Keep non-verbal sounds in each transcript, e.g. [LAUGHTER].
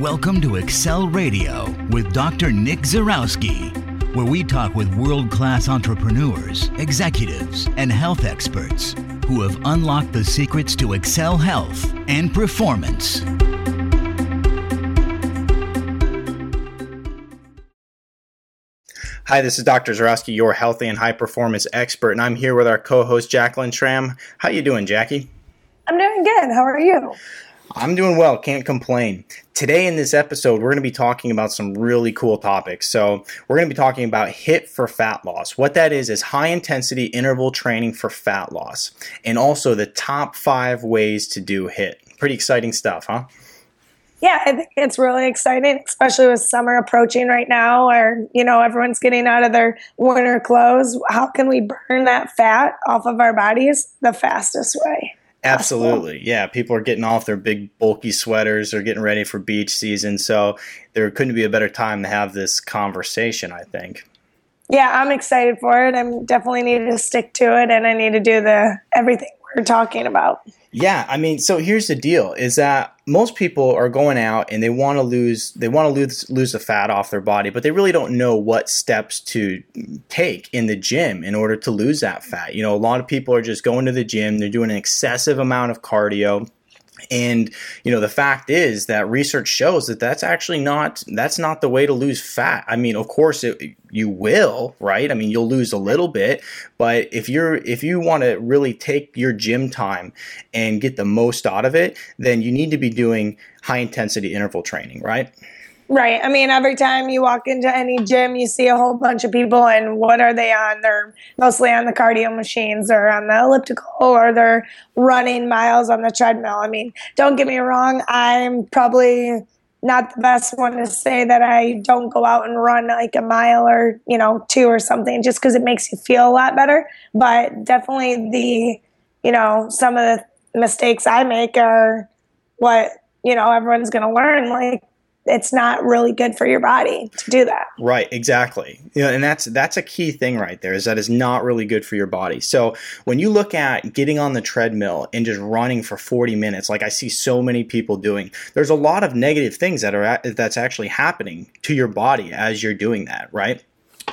Welcome to Excel Radio with Dr. Nick Zarowski, where we talk with world class entrepreneurs, executives, and health experts who have unlocked the secrets to excel health and performance. Hi, this is Dr. Zarowski, your healthy and high performance expert, and I'm here with our co-host Jacqueline Tram. How are you doing, Jackie? I'm doing good. How are you? I'm doing well, can't complain. Today in this episode, we're going to be talking about some really cool topics. So, we're going to be talking about HIIT for fat loss. What that is is high intensity interval training for fat loss, and also the top 5 ways to do HIIT. Pretty exciting stuff, huh? Yeah, I think it's really exciting, especially with summer approaching right now or, you know, everyone's getting out of their winter clothes. How can we burn that fat off of our bodies the fastest way? Absolutely. Yeah. People are getting off their big, bulky sweaters. They're getting ready for beach season. So there couldn't be a better time to have this conversation, I think. Yeah, I'm excited for it. I'm definitely need to stick to it and I need to do the everything we're talking about. Yeah, I mean, so here's the deal: is that most people are going out and they want to lose they want to lose lose the fat off their body, but they really don't know what steps to take in the gym in order to lose that fat. You know, a lot of people are just going to the gym, they're doing an excessive amount of cardio and you know the fact is that research shows that that's actually not that's not the way to lose fat. I mean, of course it, you will, right? I mean, you'll lose a little bit, but if you're if you want to really take your gym time and get the most out of it, then you need to be doing high intensity interval training, right? Right. I mean, every time you walk into any gym, you see a whole bunch of people, and what are they on? They're mostly on the cardio machines or on the elliptical, or they're running miles on the treadmill. I mean, don't get me wrong, I'm probably not the best one to say that I don't go out and run like a mile or, you know, two or something just because it makes you feel a lot better. But definitely the, you know, some of the mistakes I make are what, you know, everyone's going to learn. Like, it's not really good for your body to do that. Right, exactly. You know, and that's that's a key thing right there is that is not really good for your body. So when you look at getting on the treadmill and just running for 40 minutes, like I see so many people doing, there's a lot of negative things that are that's actually happening to your body as you're doing that, right?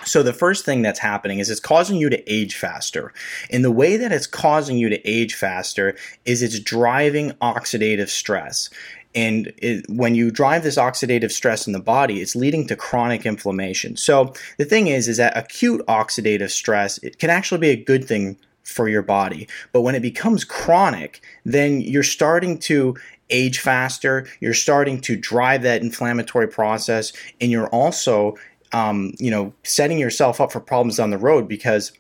So the first thing that's happening is it's causing you to age faster. And the way that it's causing you to age faster is it's driving oxidative stress. And it, when you drive this oxidative stress in the body, it's leading to chronic inflammation. So the thing is, is that acute oxidative stress it can actually be a good thing for your body. But when it becomes chronic, then you're starting to age faster. You're starting to drive that inflammatory process, and you're also, um, you know, setting yourself up for problems down the road because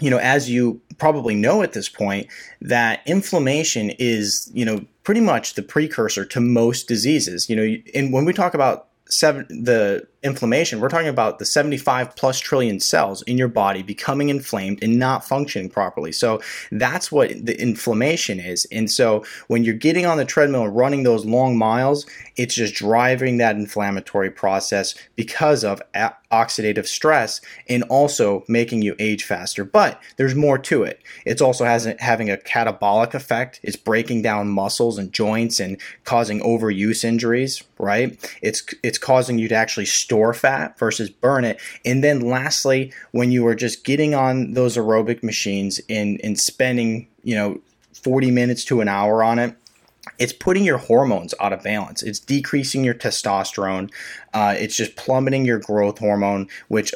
you know, as you probably know at this point, that inflammation is, you know, pretty much the precursor to most diseases. You know, and when we talk about seven, the inflammation, we're talking about the 75 plus trillion cells in your body becoming inflamed and not functioning properly. So that's what the inflammation is. And so when you're getting on the treadmill and running those long miles, it's just driving that inflammatory process because of a- oxidative stress and also making you age faster. But there's more to it. It's also has having a catabolic effect. It's breaking down muscles and joints and causing overuse injuries, right? It's it's causing you to actually store store fat versus burn it. And then lastly, when you are just getting on those aerobic machines and, and spending, you know, 40 minutes to an hour on it, it's putting your hormones out of balance. It's decreasing your testosterone. Uh, it's just plummeting your growth hormone, which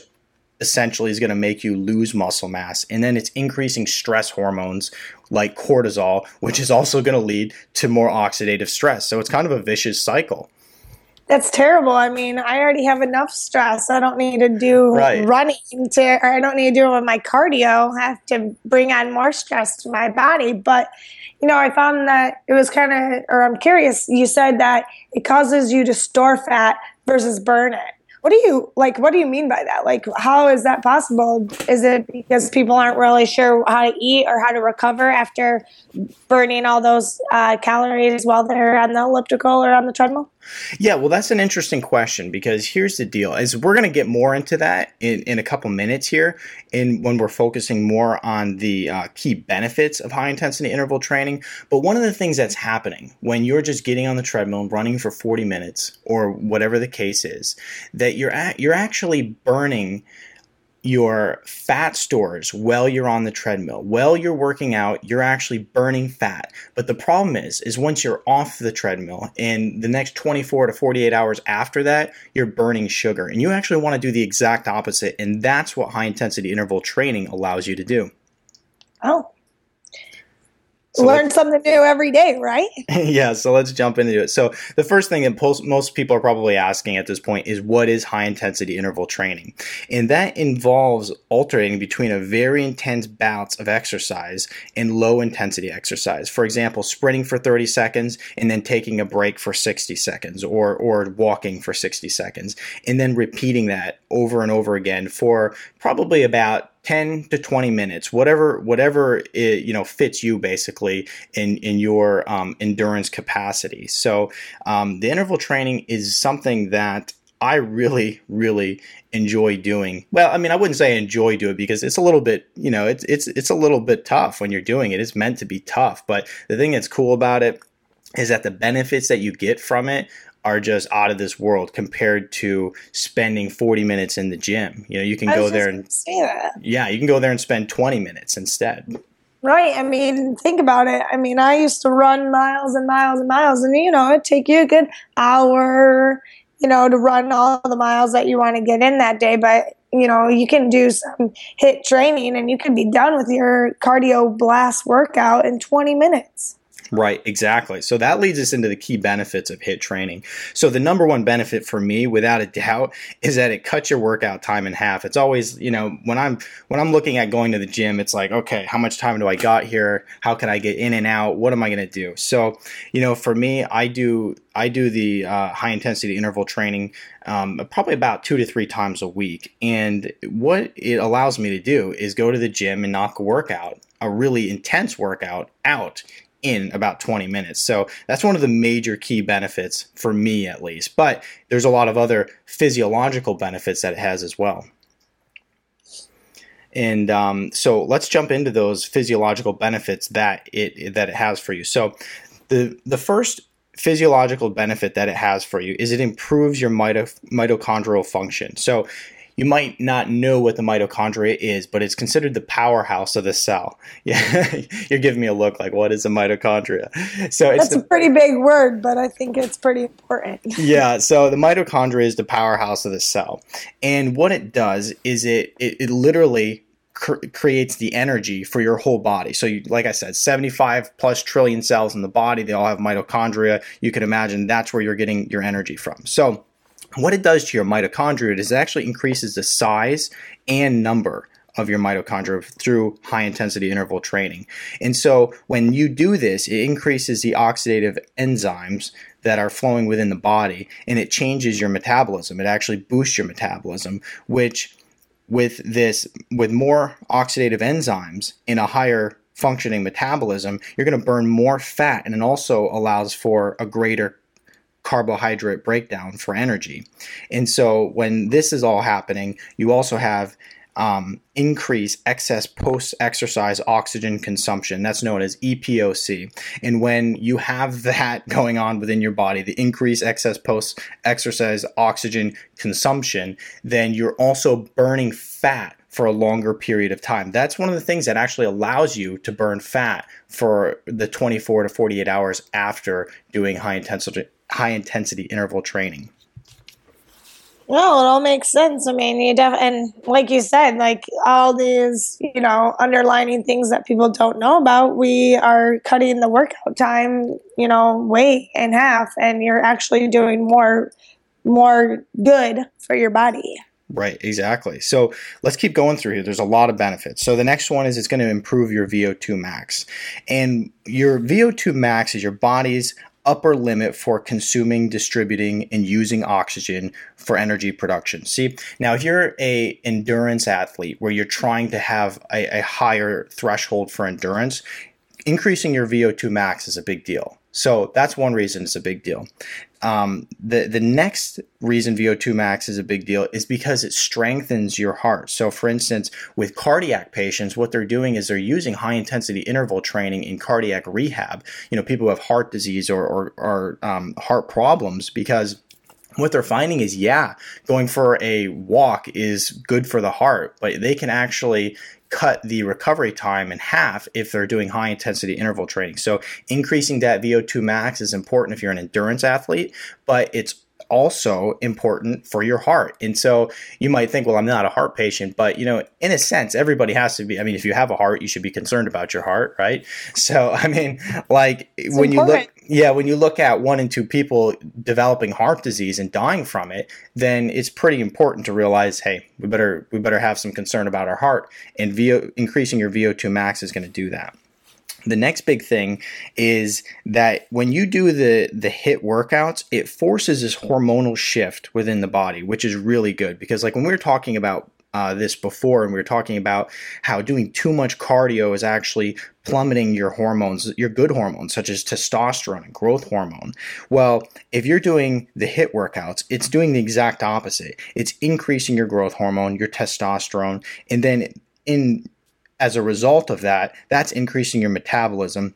essentially is going to make you lose muscle mass. And then it's increasing stress hormones like cortisol, which is also going to lead to more oxidative stress. So it's kind of a vicious cycle. That's terrible. I mean, I already have enough stress. I don't need to do right. running to, or I don't need to do it with my cardio. I have to bring on more stress to my body. But, you know, I found that it was kind of, or I'm curious, you said that it causes you to store fat versus burn it. What do you like? What do you mean by that? Like, how is that possible? Is it because people aren't really sure how to eat or how to recover after burning all those uh, calories while they're on the elliptical or on the treadmill? Yeah, well, that's an interesting question because here's the deal: is we're going to get more into that in, in a couple minutes here, in when we're focusing more on the uh, key benefits of high intensity interval training. But one of the things that's happening when you're just getting on the treadmill and running for 40 minutes or whatever the case is, that you're at, you're actually burning your fat stores while you're on the treadmill. While you're working out, you're actually burning fat. But the problem is, is once you're off the treadmill in the next 24 to 48 hours after that, you're burning sugar. And you actually want to do the exact opposite. And that's what high intensity interval training allows you to do. Oh, so Learn something new every day, right? [LAUGHS] yeah, so let's jump into it. So, the first thing that post, most people are probably asking at this point is what is high intensity interval training? And that involves alternating between a very intense bouts of exercise and low intensity exercise. For example, sprinting for 30 seconds and then taking a break for 60 seconds or, or walking for 60 seconds, and then repeating that over and over again for probably about 10 to 20 minutes whatever whatever it, you know fits you basically in in your um, endurance capacity so um, the interval training is something that I really, really enjoy doing. Well, I mean, I wouldn't say enjoy doing it because it's a little bit, you know, it's it's it's a little bit tough when you're doing it. It's meant to be tough, but the thing that's cool about it is that the benefits that you get from it are just out of this world compared to spending 40 minutes in the gym. You know, you can go there and Yeah, you can go there and spend 20 minutes instead. Right. I mean, think about it. I mean, I used to run miles and miles and miles, and you know, it take you a good hour, you know, to run all the miles that you want to get in that day. But you know, you can do some hit training, and you can be done with your cardio blast workout in 20 minutes. Right, exactly. So that leads us into the key benefits of HIIT training. So the number one benefit for me, without a doubt, is that it cuts your workout time in half. It's always, you know, when I'm when I'm looking at going to the gym, it's like, okay, how much time do I got here? How can I get in and out? What am I going to do? So, you know, for me, I do I do the uh, high intensity interval training um, probably about two to three times a week. And what it allows me to do is go to the gym and knock a workout, a really intense workout out in about 20 minutes. So that's one of the major key benefits for me, at least. But there's a lot of other physiological benefits that it has as well. And um, so let's jump into those physiological benefits that it that it has for you. So the the first physiological benefit that it has for you is it improves your mito- mitochondrial function. So you might not know what the mitochondria is, but it's considered the powerhouse of the cell. [LAUGHS] Yeah, you're giving me a look like, what is a mitochondria? So it's that's the, a pretty big word, but I think it's pretty important. [LAUGHS] yeah, so the mitochondria is the powerhouse of the cell, and what it does is it it, it literally cr- creates the energy for your whole body. So, you, like I said, 75 plus trillion cells in the body, they all have mitochondria. You can imagine that's where you're getting your energy from. So, what it does to your mitochondria is it actually increases the size and number of your mitochondria through high intensity interval training. And so when you do this, it increases the oxidative enzymes that are flowing within the body and it changes your metabolism. It actually boosts your metabolism, which with this with more oxidative enzymes in a higher functioning metabolism, you're going to burn more fat and it also allows for a greater carbohydrate breakdown for energy. And so when this is all happening, you also have um, increase excess post exercise oxygen consumption. That's known as EPOC. And when you have [LAUGHS] that going on within your body, the increased excess post exercise oxygen consumption, then you're also burning fat for a longer period of time. That's one of the things that actually allows you to burn fat for the 24 to 48 hours after doing high intensity high intensity interval training. No, it all makes sense. I mean, you def- and like you said, like all these, you know, underlining things that people don't know about, we are cutting the workout time, you know, way in half, and you're actually doing more, more good for your body. Right, exactly. So let's keep going through here. There's a lot of benefits. So the next one is it's going to improve your VO2 max. And your VO2 max is your body's upper limit for consuming, distributing, and using oxygen for energy production. See, now if you're a endurance athlete where you're trying to have a, a higher threshold for endurance, increasing your VO2 max is a big deal. So that's one reason it's a big deal. Um, the the next reason VO2 max is a big deal is because it strengthens your heart. So, for instance, with cardiac patients, what they're doing is they're using high intensity interval training in cardiac rehab. You know, people who have heart disease or or, or um, heart problems because what they're finding is yeah going for a walk is good for the heart but they can actually cut the recovery time in half if they're doing high intensity interval training. So increasing that VO2 max is important if you're an endurance athlete, but it's also important for your heart. And so you might think, well, I'm not a heart patient, but you know, in a sense, everybody has to be. I mean, if you have a heart, you should be concerned about your heart, right? So, I mean, like it's when important. you look, yeah, when you look at one in two people developing heart disease and dying from it, then it's pretty important to realize, hey, we better we better have some concern about our heart, and VO, increasing your VO2 max is going to do that. The next big thing is that when you do the the hit workouts, it forces this hormonal shift within the body, which is really good because like when we were talking about uh, this before, and we were talking about how doing too much cardio is actually plummeting your hormones, your good hormones, such as testosterone and growth hormone. Well, if you're doing the HIIT workouts, it's doing the exact opposite. It's increasing your growth hormone, your testosterone, and then in as a result of that, that's increasing your metabolism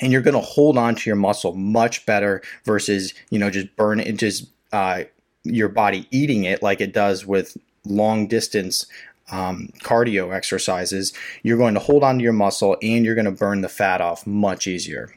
and you're going to hold on to your muscle much better versus, you know, just burn it, just uh, your body eating it like it does with long distance um, cardio exercises. You're going to hold on to your muscle and you're going to burn the fat off much easier.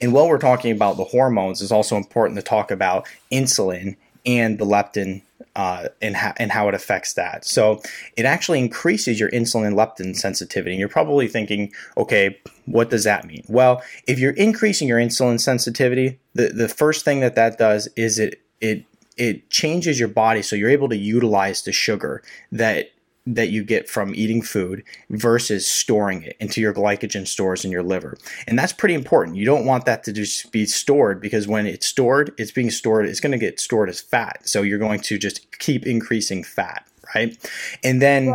And while we're talking about the hormones, it's also important to talk about insulin and the leptin uh, and, ha- and how it affects that. So it actually increases your insulin leptin sensitivity. And you're probably thinking, okay, what does that mean? Well, if you're increasing your insulin sensitivity, the, the first thing that that does is it it it changes your body so you're able to utilize the sugar that that you get from eating food versus storing it into your glycogen stores in your liver. And that's pretty important. You don't want that to just be stored because when it's stored, it's being stored, it's going to get stored as fat. So you're going to just keep increasing fat, right? And then.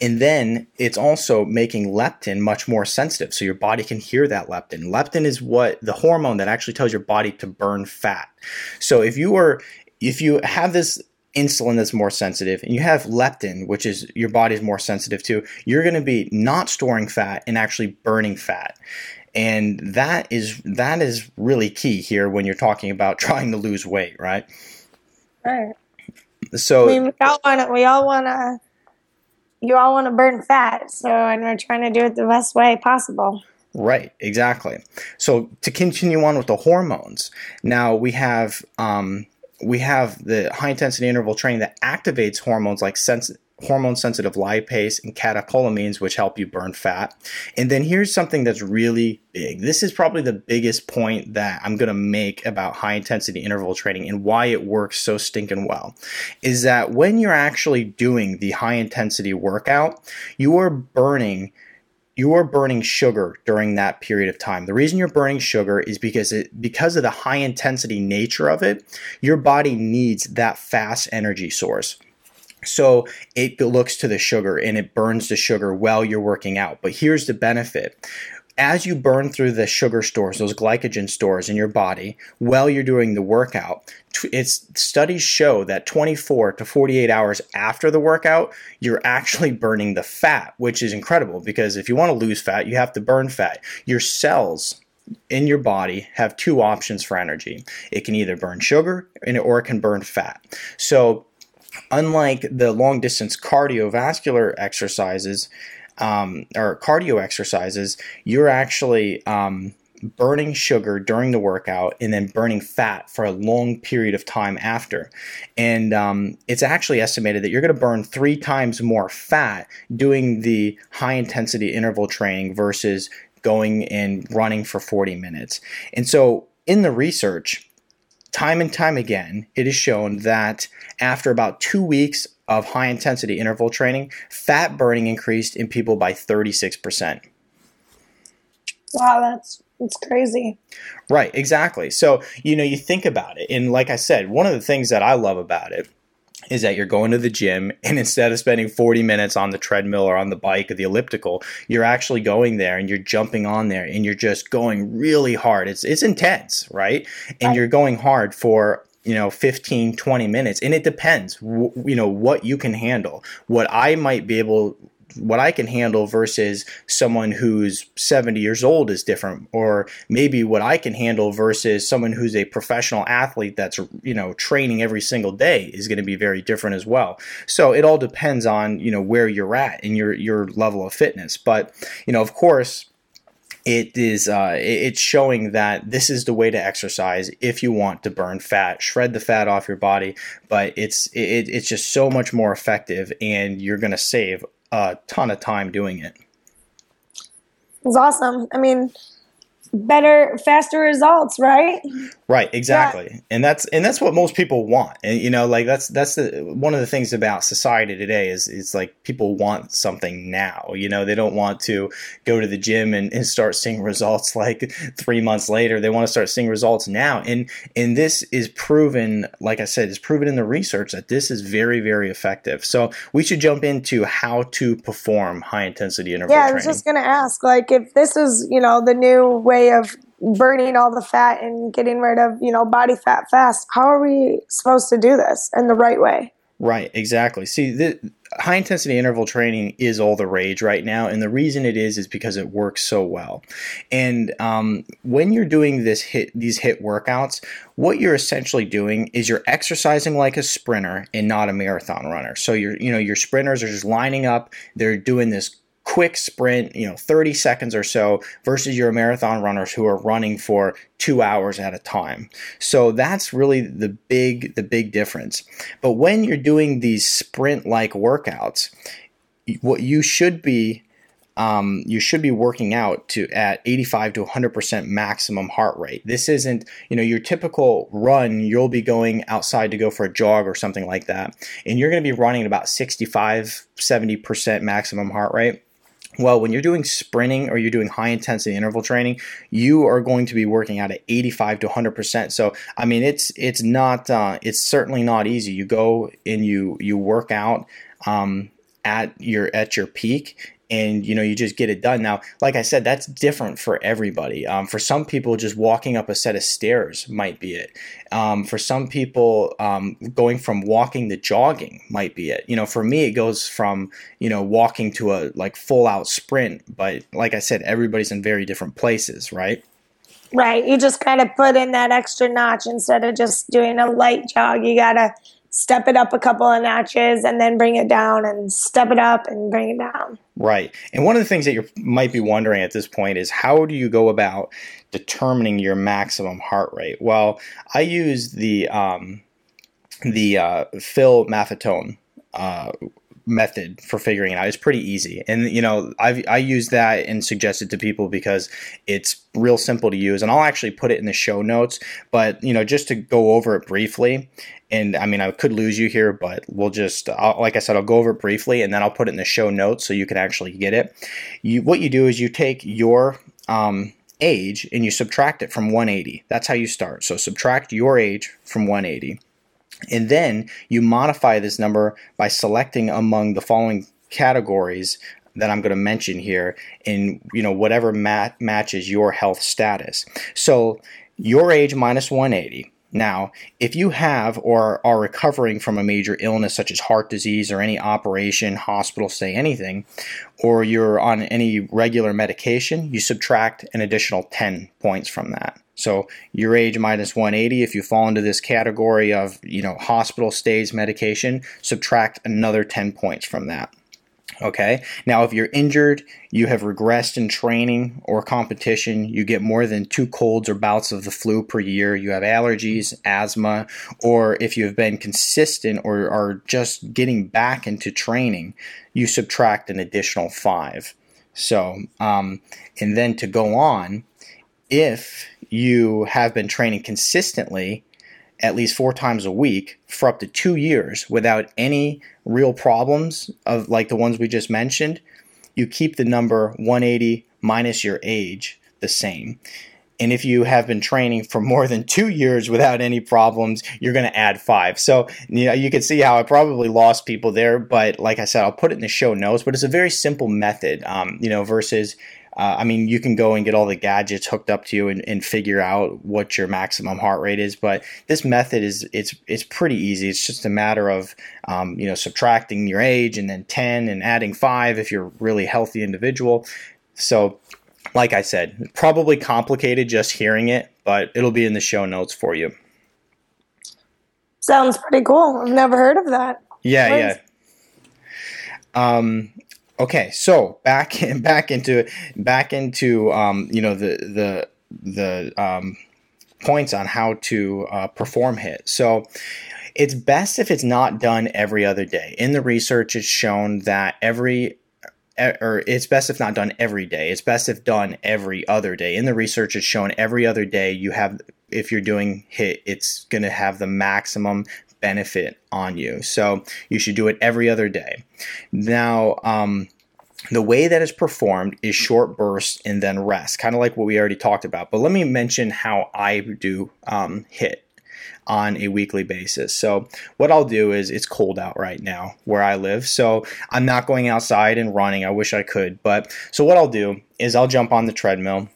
And then it's also making leptin much more sensitive. So your body can hear that leptin. Leptin is what the hormone that actually tells your body to burn fat. So if you are if you have this insulin that's more sensitive and you have leptin which is your body's more sensitive to you're going to be not storing fat and actually burning fat. And that is that is really key here when you're talking about [LAUGHS] trying to lose weight right? Right. So I mean, we all want to we all want to you all want to burn fat so and we're trying to do it the best way possible. Right, exactly. So to continue on with the hormones, now we have um, we have the high intensity interval training that activates hormones like hormone sensitive lipase and catecholamines, which help you burn fat. And then here's something that's really big. This is probably the biggest point that I'm going to make about high intensity interval training and why it works so stinking well is that when you're actually doing the high intensity workout, you are burning you are burning sugar during that period of time. The reason you're burning sugar is because it because of the high intensity nature of it, your body needs that fast energy source. So it looks to the sugar and it burns the sugar while you're working out. But here's the benefit as you burn through the sugar stores, those glycogen stores in your body while you're doing the workout, it's studies show that 24 to 48 hours after the workout, you're actually burning the fat, which is incredible because if you want to lose fat, you have to burn fat. Your cells in your body have two options for energy. It can either burn sugar or it can burn fat. So, unlike the long distance cardiovascular exercises, um, or cardio exercises, you're actually um, burning sugar during the workout and then burning fat for a long period of time after. And um, it's actually estimated that you're going to burn three times more fat doing the high intensity interval training versus going and running for 40 minutes. And so in the research, time and time again, it is shown that after about two weeks of high intensity interval training, fat burning increased in people by 36%. Wow, that's it's crazy. Right, exactly. So, you know, you think about it, and like I said, one of the things that I love about it is that you're going to the gym and instead of spending 40 minutes on the treadmill or on the bike or the elliptical, you're actually going there and you're jumping on there and you're just going really hard. It's it's intense, right? And right. you're going hard for you know 15 20 minutes and it depends w- you know what you can handle what i might be able what I can handle versus someone who's 70 years old is different or maybe what I can handle versus someone who's a professional athlete that's you know training every single day is going to be very different as well. So it all depends on you know where you're at and your your level of fitness. But you know of course it is uh, it's showing that this is the way to exercise if you want to burn fat shred the fat off your body but it's it, it's just so much more effective and you're going to save a ton of time doing it. It's awesome. I mean, better faster results right? Right exactly. Yeah. and that's and that's what most people want. And you know like that's that's the one of the things about society today is it's like people want something now. You know they don't want to go to the gym and, and start seeing results [LAUGHS] like three months later. They want to start seeing results now. And and this is proven like i said is proven in the research that this is very very effective. So we should jump into how to perform high intensity interval yeah i was just going to ask like if this is you know the new way way of burning all the fat and getting rid of, you know, body fat fast. How are we supposed to do this in the right way? Right, exactly. See, the high intensity interval training is all the rage right now, and the reason it is is because it works so well. And um, when you're doing this hit, these hit workouts, what you're essentially doing is you're exercising like a sprinter and not a marathon runner. So you're, you know, your sprinters are just lining up, they're doing this quick sprint, you know, 30 seconds or so versus your marathon runners who are running for 2 hours at a time. So that's really the big the big difference. But when you're doing these sprint like workouts, what you should be um, you should be working out to at 85 to 100% maximum heart rate. This isn't, you know, your typical run, you'll be going outside to go for a jog or something like that, and you're going to be running at about 65, 70% maximum heart rate. Well, when you're doing sprinting or you're doing high intensity interval training, you are going to be working out at 85 to 100%. So, I mean, it's it's not uh, it's certainly not easy. You go and you you work out um, at your at your peak and you know you just get it done. Now like i said that's different for everybody. Um, for some people just walking up a set of stairs might be it. Um, for some people um, going from walking to jogging might be it. You know for me it goes from you know walking to a like full out sprint but like i said everybody's in very different places right? Right. You just kind of put in that extra notch instead of just doing a light jog. You gotta step it up a couple of notches and then bring it down and step it up and bring it down. Right. And one of the things that you might be wondering at this point is how do you go about determining your maximum heart rate? Well, I use the um, the uh, Phil Maffetone uh, method for figuring it out. It's pretty easy. And, you know, I've, I use that and suggest it to people because it's real simple to use. And I'll actually put it in the show notes. But, you know, just to go over it briefly, and I mean, I could lose you here, but we'll just, I'll, like I said, I'll go over it briefly and then I'll put it in the show notes so you can actually get it. You, what you do is you take your, um, age and you subtract it from 180. That's how you start. So subtract your age from 180. And then you modify this number by selecting among the following categories that I'm going to mention here in you know whatever mat- matches your health status. So your age minus 180. Now, if you have or are recovering from a major illness such as heart disease or any operation, hospital stay, anything, or you're on any regular medication, you subtract an additional 10 points from that. So your age minus 180, if you fall into this category of, you know, hospital stays medication, subtract another 10 points from that. Okay. Now, if you're injured, you have regressed in training or competition, you get more than two colds or bouts of the flu per year, you have allergies, asthma, or if you have been consistent or are just getting back into training, you subtract an additional five. So, um, and then to go on, if you have been training consistently at least four times a week for up to two years without any real problems of like the ones we just mentioned, you keep the number 180 minus your age the same. And if you have been training for more than two years without any problems, you're going to add five. So, you know, you can see how I probably lost people there. But like I said, I'll put it in the show notes. But it's a very simple method, um, you know, versus uh, I mean, you can go and get all the gadgets hooked up to you and, and, figure out what your maximum heart rate is. But this method is it's it's pretty easy. It's just a matter of um, you know subtracting your age and then ten and adding five if you're a really healthy individual. So, like I said, probably complicated just hearing it, but it'll be in the show notes for you. Sounds pretty cool. I've never heard of that. Yeah, yeah. Um, Okay, so back [LAUGHS] back into back into um, you know the the the um, points on how to uh, perform hit. So it's best if it's not done every other day. In the research, it's shown that every or it's best if not done every day. It's best if done every other day. In the research, it's shown every other day you have if you're doing hit, it's going to have the maximum benefit on you. So you should do it every other day. Now, um, the way that it's performed is short bursts and then rest, kind of like what we already talked about. But let me mention how I do um, HIIT on a weekly basis. So what I'll do is it's cold out right now where I live. So I'm not going outside and running. I wish I could. But so what I'll do is I'll jump on the treadmill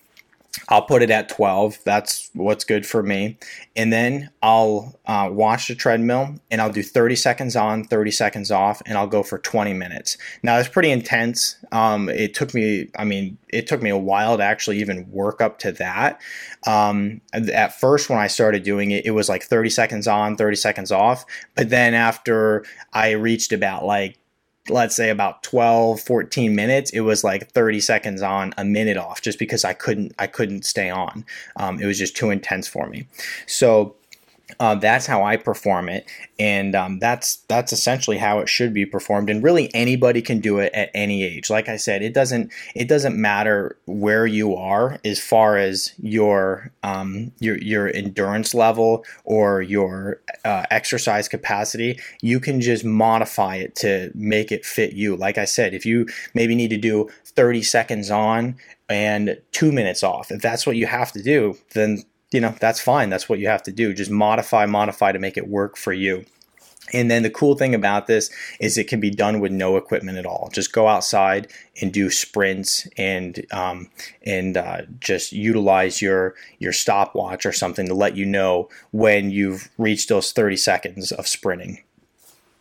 I'll put it at 12. That's what's good for me. And then I'll uh, watch the treadmill and I'll do 30 seconds on, 30 seconds off, and I'll go for 20 minutes. Now, it's pretty intense. Um, it took me, I mean, it took me a while to actually even work up to that. Um, at first, when I started doing it, it was like 30 seconds on, 30 seconds off. But then after I reached about like let's say about 12 14 minutes it was like 30 seconds on a minute off just because i couldn't i couldn't stay on. Um, it was just too intense for me. So uh, that's how I perform it, and um, that's that's essentially how it should be performed. And really, anybody can do it at any age. Like I said, it doesn't it doesn't matter where you are as far as your um, your your endurance level or your uh, exercise capacity. You can just modify it to make it fit you. Like I said, if you maybe need to do 30 seconds on and two minutes off, if that's what you have to do, then you know, that's fine. That's what you have to do. Just modify, modify to make it work for you. And then the cool thing about this is it can be done with no equipment at all. Just go outside and do sprints and um, and uh, just utilize your your stopwatch or something to let you know when you've reached those 30 seconds of sprinting.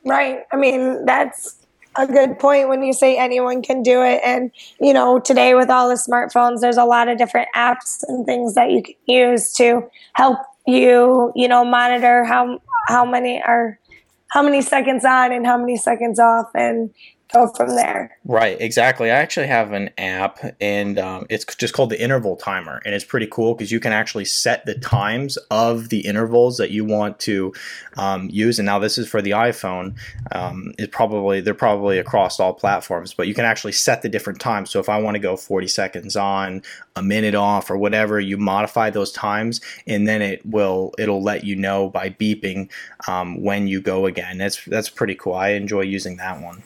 Right. I mean, that's a good point when you say anyone can do it. And, you know, today with all the smartphones, there's a lot of different apps and things that you can use to help you, you know, monitor how how many are how many seconds on and how many seconds off and go from there. Right, exactly. I actually have an app, and um, it's just called the interval timer, and it's pretty cool because you can actually set the times of the intervals that you want to um, use. And now this is for the iPhone. Um, it probably they're probably across all platforms, but you can actually set the different times. So if I want to go 40 seconds on, a minute off, or whatever, you modify those times, and then it will it'll let you know by beeping um, when you go again. That's that's pretty cool. I enjoy using that one.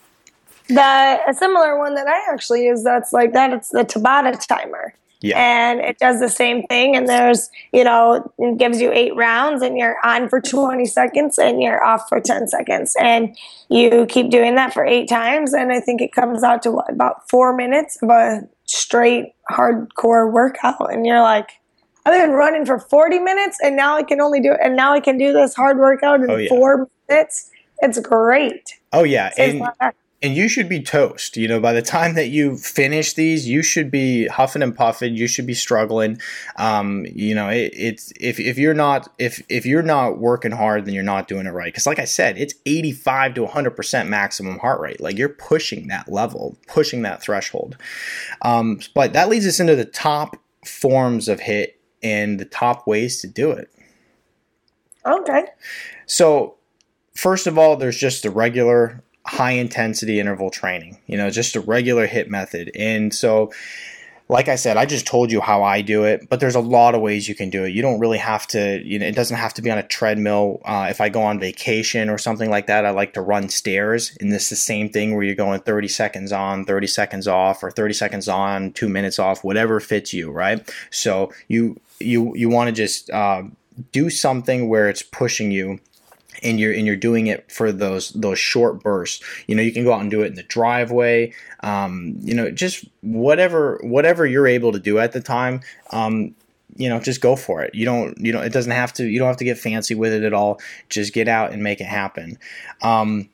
The a similar one that I actually use that's like that. It's the Tabata timer. Yeah. And it does the same thing. And there's, you know, it gives you eight rounds and you're on for 20 seconds and you're off for 10 seconds. And you keep doing that for eight times. And I think it comes out to what, about four minutes of a straight hardcore workout. And you're like, I've been running for 40 minutes and now I can only do it. And now I can do this hard workout in oh, yeah. four minutes. It's great. Oh, yeah. And, and you should be toast. You know, by the time that you finish these, you should be huffing and puffing. You should be struggling. Um, you know, it, it's if, if you're not if if you're not working hard, then you're not doing it right. Because, like I said, it's 85 to 100 percent maximum heart rate. Like you're pushing that level, pushing that threshold. Um, but that leads us into the top forms of hit and the top ways to do it. Okay. So, first of all, there's just the regular high intensity interval training, you know, just a regular hit method. And so, like I said, I just told you how I do it, but there's a lot of ways you can do it. You don't really have to, you know, it doesn't have to be on a treadmill. Uh, if I go on vacation or something like that, I like to run stairs. And this is the same thing where you're going 30 seconds on, 30 seconds off, or 30 seconds on, two minutes off, whatever fits you, right? So you you you want to just uh, do something where it's pushing you and you're and you're doing it for those those short bursts. You know, you can go out and do it in the driveway. Um, you know, just whatever whatever you're able to do at the time. Um, you know, just go for it. You don't you know it doesn't have to you don't have to get fancy with it at all. Just get out and make it happen. Um,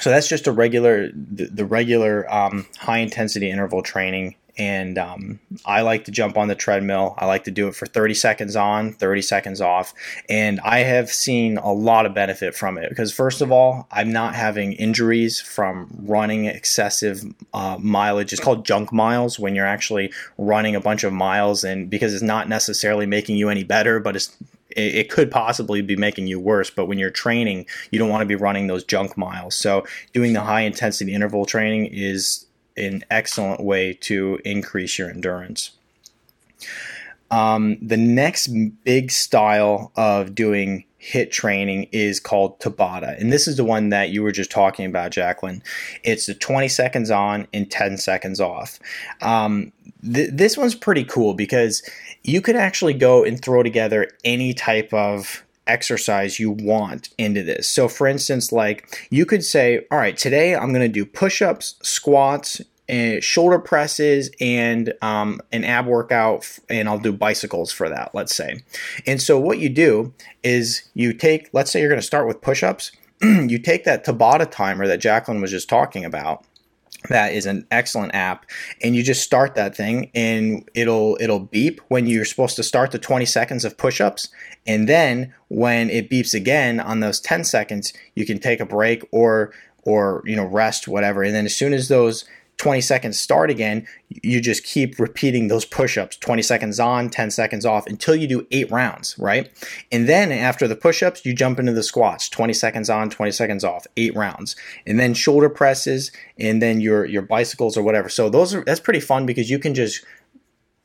so that's just a regular the, the regular um, high intensity interval training and um, I like to jump on the treadmill. I like to do it for 30 seconds on, 30 seconds off. And I have seen a lot of benefit from it because, first of all, I'm not having injuries from running excessive uh, mileage. It's called junk miles when you're actually running a bunch of miles, and because it's not necessarily making you any better, but it's it, could possibly be making you worse. But when you're training, you don't want to be running those junk miles. So doing the high intensity interval training is an excellent way to increase your endurance. Um, the next big style of doing hit training is called Tabata. And this is the one that you were just talking about, Jacqueline. It's the 20 seconds on and 10 seconds off. Um, th- this one's pretty cool because you could actually go and throw together any type of exercise you want into this. So, for instance, like you could say, All right, today I'm going to do push ups, squats, and shoulder presses and um, an ab workout and i'll do bicycles for that let's say and so what you do is you take let's say you're going to start with push-ups [CLEARS THROAT] you take that tabata timer that jacqueline was just talking about that is an excellent app and you just start that thing and it'll it'll beep when you're supposed to start the 20 seconds of push-ups and then when it beeps again on those 10 seconds you can take a break or or you know rest whatever and then as soon as those 20 seconds start again, you just keep repeating those push ups 20 seconds on, 10 seconds off until you do eight rounds, right? And then after the push ups, you jump into the squats 20 seconds on, 20 seconds off, eight rounds. And then shoulder presses and then your, your bicycles or whatever. So those are, that's pretty fun because you can just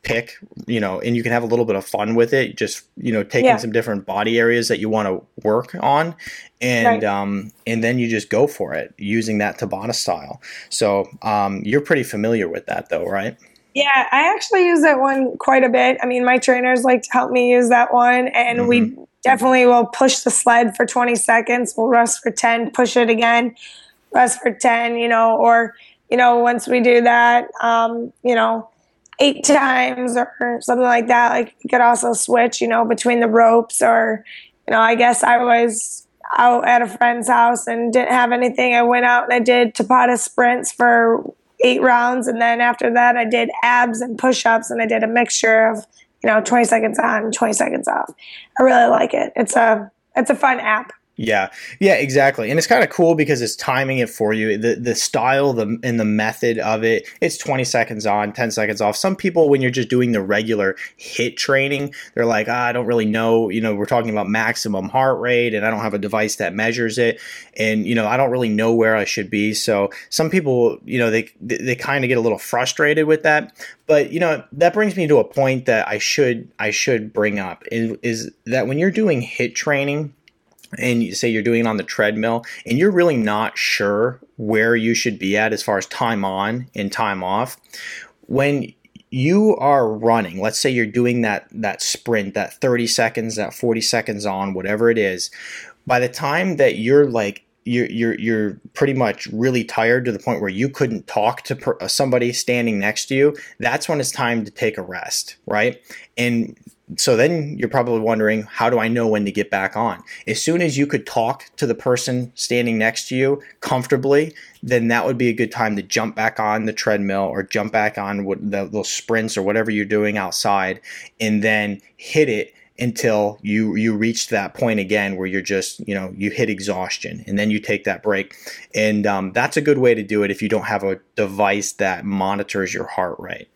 pick, you know, and you can have a little bit of fun with it. Just you know, taking yeah. some different body areas that you want to work on, and right. um, and then you just go for it using that Tabata style. So um, you're pretty familiar with that, though, right? Yeah, I actually use that one quite a bit. I mean, my trainers like to help me use that one, and mm-hmm. we definitely will push the sled for 20 seconds. We'll rest for 10, push it again, rest for 10, you know, or, you know, once we do that, um, you know, eight times or something like that. Like you could also switch, you know, between the ropes or, you know, I guess I was out at a friend's house and didn't have anything. I went out and I did Tabata sprints for eight rounds. And then after that, I did abs and push ups and I did a mixture of, you know, 20 seconds on, 20 seconds off. I really like it. It's a, it's a fun app. Yeah, yeah, exactly, and it's kind of cool because it's timing it for you. The the style, the and the method of it. It's twenty seconds on, ten seconds off. Some people, when you're just doing the regular hit training, they're like, ah, I don't really know. You know, we're talking about maximum heart rate, and I don't have a device that measures it, and you know, I don't really know where I should be. So some people, you know, they they kind of get a little frustrated with that. But you know, that brings me to a point that I should I should bring up is, is that when you're doing hit training and you say you're doing it on the treadmill and you're really not sure where you should be at as far as time on and time off when you are running let's say you're doing that that sprint that 30 seconds that 40 seconds on whatever it is by the time that you're like you're you're you're pretty much really tired to the point where you couldn't talk to per, uh, somebody standing next to you that's when it's time to take a rest right? And so then you're probably wondering, how do I know when to get back on? As soon as you could talk to the person standing next to you comfortably, then that would be a good time to jump back on the treadmill or jump back on what the, those sprints or whatever you're doing outside, and then hit it until you you reach that point again where you're just you know you hit exhaustion and then you take that break. And um, that's a good way to do it if you don't have a device that monitors your heart rate.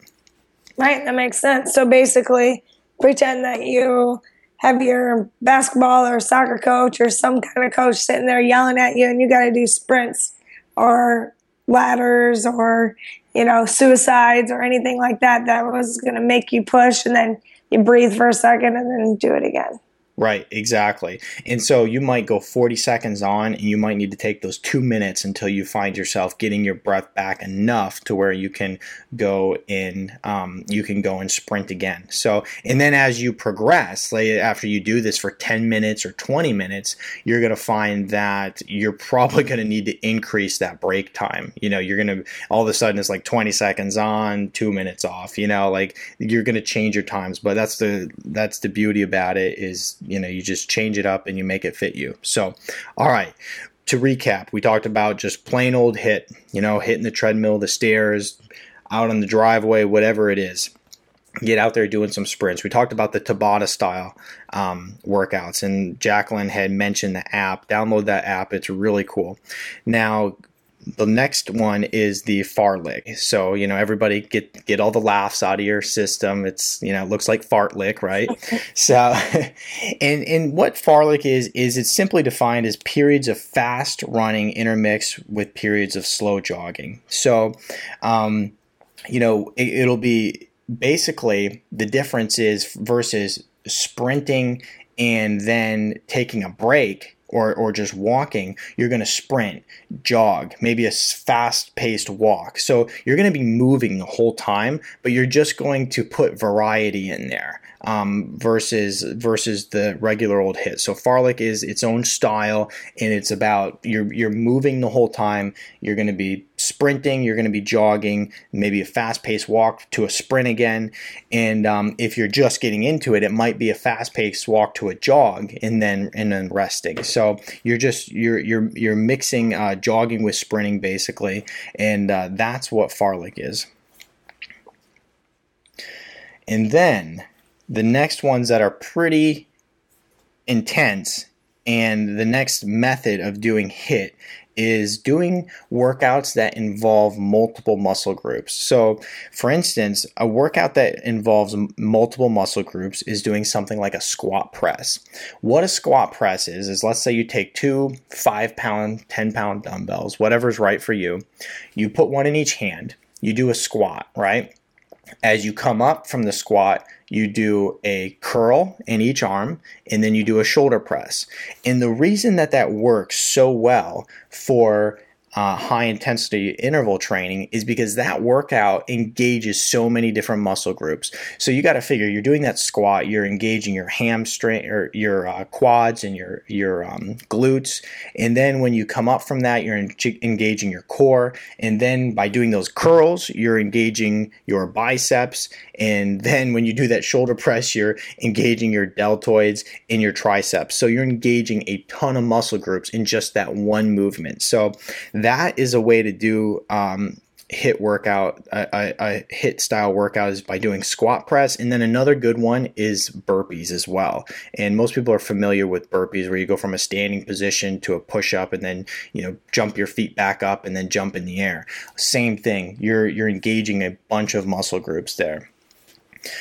Right that makes sense. So basically pretend that you have your basketball or soccer coach or some kind of coach sitting there yelling at you and you got to do sprints or ladders or you know suicides or anything like that that was going to make you push and then you breathe for a second and then do it again Right, exactly. And so you might go 40 seconds on and you might need to take those two minutes until you find yourself getting your breath back enough to where you can go in, um, you can go and sprint again. So, and then as you progress, like after you do this for 10 minutes or 20 minutes, you're going to find that you're probably [LAUGHS] going to need to increase that break time. You know, you're going to, all of a sudden it's like 20 seconds on, two minutes off, you know, like you're going to change your times. But that's the, that's the beauty about it is, you know you just change it up and you make it fit you. So all right to recap we talked about just plain old hit, you know hitting the treadmill the stairs out on the driveway whatever it is. Get out there doing some sprints. We talked about the tabata style um, workouts and jacqueline had mentioned the app. Download that app. It's really cool. Now the next one is the fartlek. So you know everybody get get all the laughs out of your system. It's you know it looks like fartlek, right? [LAUGHS] so, [LAUGHS] and and what fartlek is is it's simply defined as periods of fast running intermixed with periods of slow jogging. So, um, you know it, it'll be basically the difference is versus sprinting and then taking a break or, or just walking, you're going to sprint, jog, maybe a fast paced walk. So you're going to be moving the whole time, but you're just going to put variety in there um, versus versus the regular old HIIT. So Fartlek is its own style, and it's about you're you're moving the whole time. You're going to be sprinting, you're going to be jogging, maybe a fast paced walk to a sprint again. And um, if you're just getting into it, it might be a fast paced walk to a jog and then and then resting. So you're just you're you're you're mixing uh, jogging with sprinting basically, and uh, that's what Fartlek is. And then the next ones that are pretty intense and the next method of doing HIIT is doing workouts that involve multiple muscle groups. So, for instance, a workout that involves multiple muscle groups is doing something like a squat press. What a squat press is, is let's say you take two five pound, 10 pound dumbbells, whatever's right for you, you put one in each hand, you do a squat, right? As you come up from the squat, you do a curl in each arm, and then you do a shoulder press. And the reason that that works so well for uh, high intensity interval training is because that workout engages so many different muscle groups. So you got to figure you're doing that squat, you're engaging your hamstring or your uh, quads and your your um, glutes, and then when you come up from that, you're en- engaging your core, and then by doing those curls, you're engaging your biceps, and then when you do that shoulder press, you're engaging your deltoids and your triceps. So you're engaging a ton of muscle groups in just that one movement. So that is a way to do um, HIIT workout, a, a, a, HIIT style workout is by doing squat press. And then another good one is burpees as well. And most people are familiar with burpees where you go from a standing position to a push up and then, you know, jump your feet back up and then jump in the air. Same thing. You're, you're engaging a bunch of muscle groups there.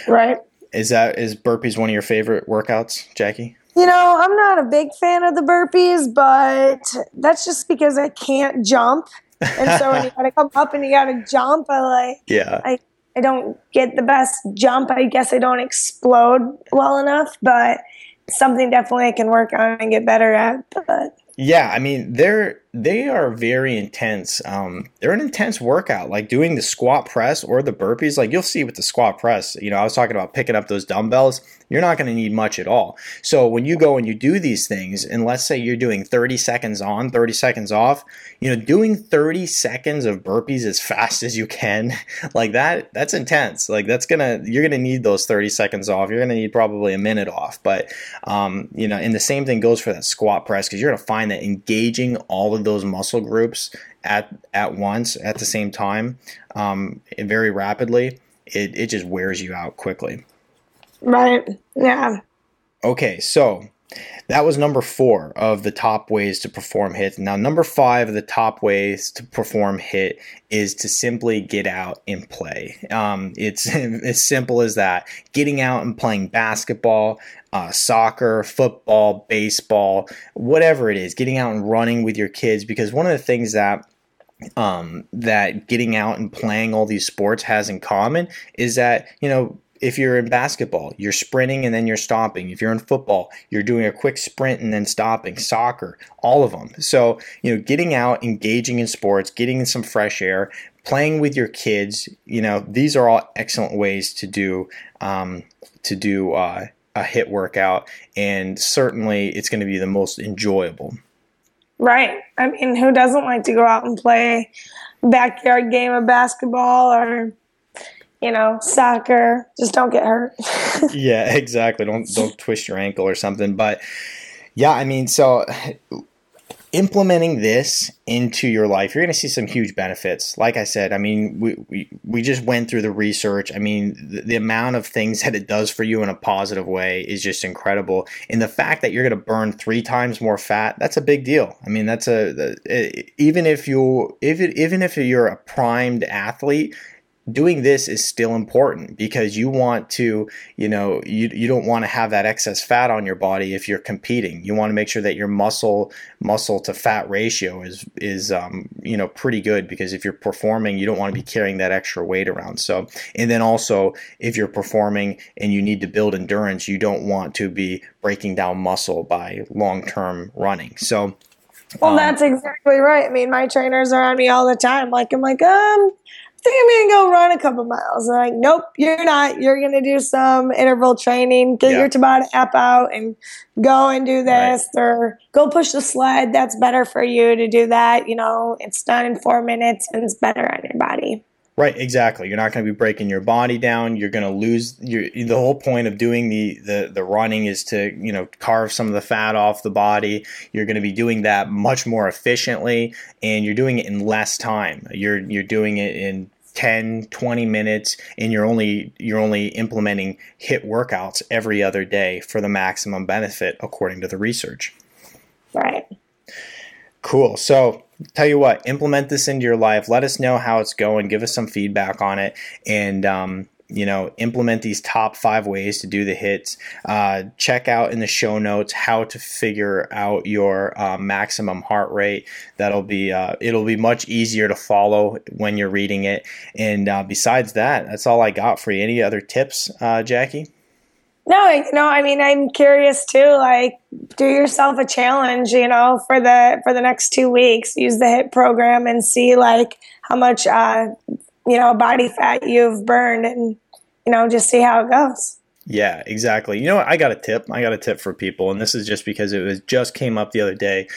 Right. Is that, is burpees one of your favorite workouts, Jackie? You know, I'm not a big fan of the burpees, but that's just because I can't jump. And so when you [LAUGHS] gotta come up and you gotta jump, I like yeah. I, I don't get the best jump. I guess I don't explode well enough, but something definitely I can work on and get better at. But yeah, I mean they're they are very intense. Um, they're an intense workout. Like doing the squat press or the burpees. Like you'll see with the squat press. You know, I was talking about picking up those dumbbells. You're not going to need much at all. So when you go and you do these things, and let's say you're doing 30 seconds on, 30 seconds off, you know, doing 30 seconds of burpees as fast as you can, [LAUGHS] like that, that's intense. Like that's gonna, you're gonna need those 30 seconds off. You're gonna need probably a minute off. But um, you know, and the same thing goes for that squat press because you're gonna find that engaging all of those muscle groups at at once at the same time um, very rapidly it, it just wears you out quickly. Right. Yeah. Okay so that was number four of the top ways to perform HIIT. Now, number five of the top ways to perform HIIT is to simply get out and play. Um, it's [LAUGHS] as simple as that. Getting out and playing basketball, uh, soccer, football, baseball, whatever it is, getting out and running with your kids. Because one of the things that um, that getting out and playing all these sports has in common is that you know if you're in basketball, you're sprinting and then you're stopping. If you're in football, you're doing a quick sprint and then stopping. Soccer, all of them. So, you know, getting out, engaging in sports, getting in some fresh air, playing with your kids, you know, these are all excellent ways to do um, to do uh, a HIIT workout, and certainly it's going to be the most enjoyable. Right. I mean, who doesn't like to go out and play backyard game of basketball or you know, soccer. Just don't get hurt. [LAUGHS] yeah, exactly. Don't don't twist your ankle or something. But yeah, I mean, so implementing this into your life, you're going to see some huge benefits. Like I said, I mean, we, we, we just went through the research. I mean, the, the, amount of things that it does for you in a positive way is just incredible. And the fact that you're going to burn three times more fat, that's a big deal. I mean, that's a, the, even if you, if it, even if you're a primed athlete, doing this is still important because you want to, you know, you, you don't want to have that excess fat on your body if you're competing. You want to make sure that your muscle muscle to fat ratio is is um, you know pretty good because if you're performing, you don't want to be carrying that extra weight around. So, and then also if you're performing and you need to build endurance, you don't want to be breaking down muscle by long term running. So. Well, um, that's exactly right. I mean, my trainers are on me all the time. Like, I'm like, um, think I'm gonna go run a couple miles. I'm like, nope, you're not. You're gonna do some interval training, get yeah. your Tabata app out and go and do this right. or go push the sled. That's better for you to do that. You know, it's done in four minutes and it's better on your body. Right, exactly. You're not going to be breaking your body down. You're going to lose your. The whole point of doing the, the the running is to you know carve some of the fat off the body. You're going to be doing that much more efficiently, and you're doing it in less time. You're you're doing it in 10 20 minutes and you're only you're only implementing HIIT workouts every other day for the maximum benefit according to the research right cool so tell you what implement this into your life let us know how it's going give us some feedback on it and um, you know, implement these top five ways to do the HIITs. Uh, check out in the show notes how to figure out your uh, maximum heart rate. That'll be uh, it'll be much easier to follow when you're reading it. And uh, besides that, that's all I got for you. Any other tips, uh, Jackie? No, you know, I mean, I'm curious too. Like, do yourself a challenge, you know, for the for the next two weeks. Use the HIIT program and see like how much uh, you know body fat you've burned and you know, just see how it goes. Yeah, exactly. You know what? I got a tip. I got a tip for people, and this is just because it was just came up the other day.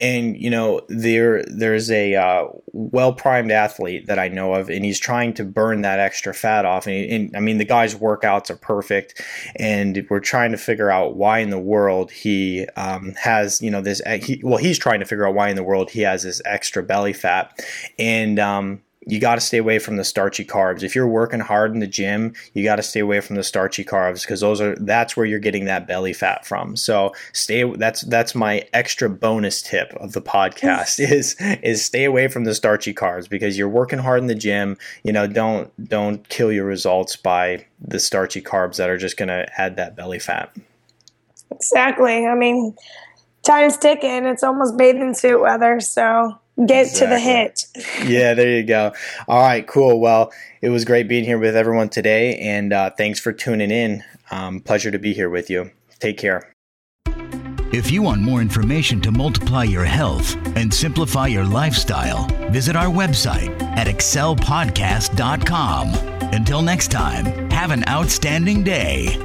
And you know, there there's a uh, well primed athlete that I know of, and he's trying to burn that extra fat off. And, he, and, I mean, the guy's workouts are perfect, and we're trying to figure out why in the world he um, has you know this. He, well, he's trying to figure out why in the world he has this extra belly fat, and um, you got to stay away from the starchy carbs. If you're working hard in the gym, you got to stay away from the starchy carbs because those are that's where you're getting that belly fat from. So stay. That's that's my extra bonus tip of the podcast is is stay away from the starchy carbs because you're working hard in the gym. You know, don't don't kill your results by the starchy carbs that are just going to add that belly fat. Exactly. I mean, time's ticking. It's almost bathing suit weather, so get exactly. to the HIIT. yeah, there you go. All right, cool. Well, it was great being here with everyone today, and uh, thanks for tuning in. Um, pleasure to be here with you. Take care. If you want more information to multiply your health and simplify your lifestyle, visit our website at excelpodcast.com. Until next time, have an outstanding day.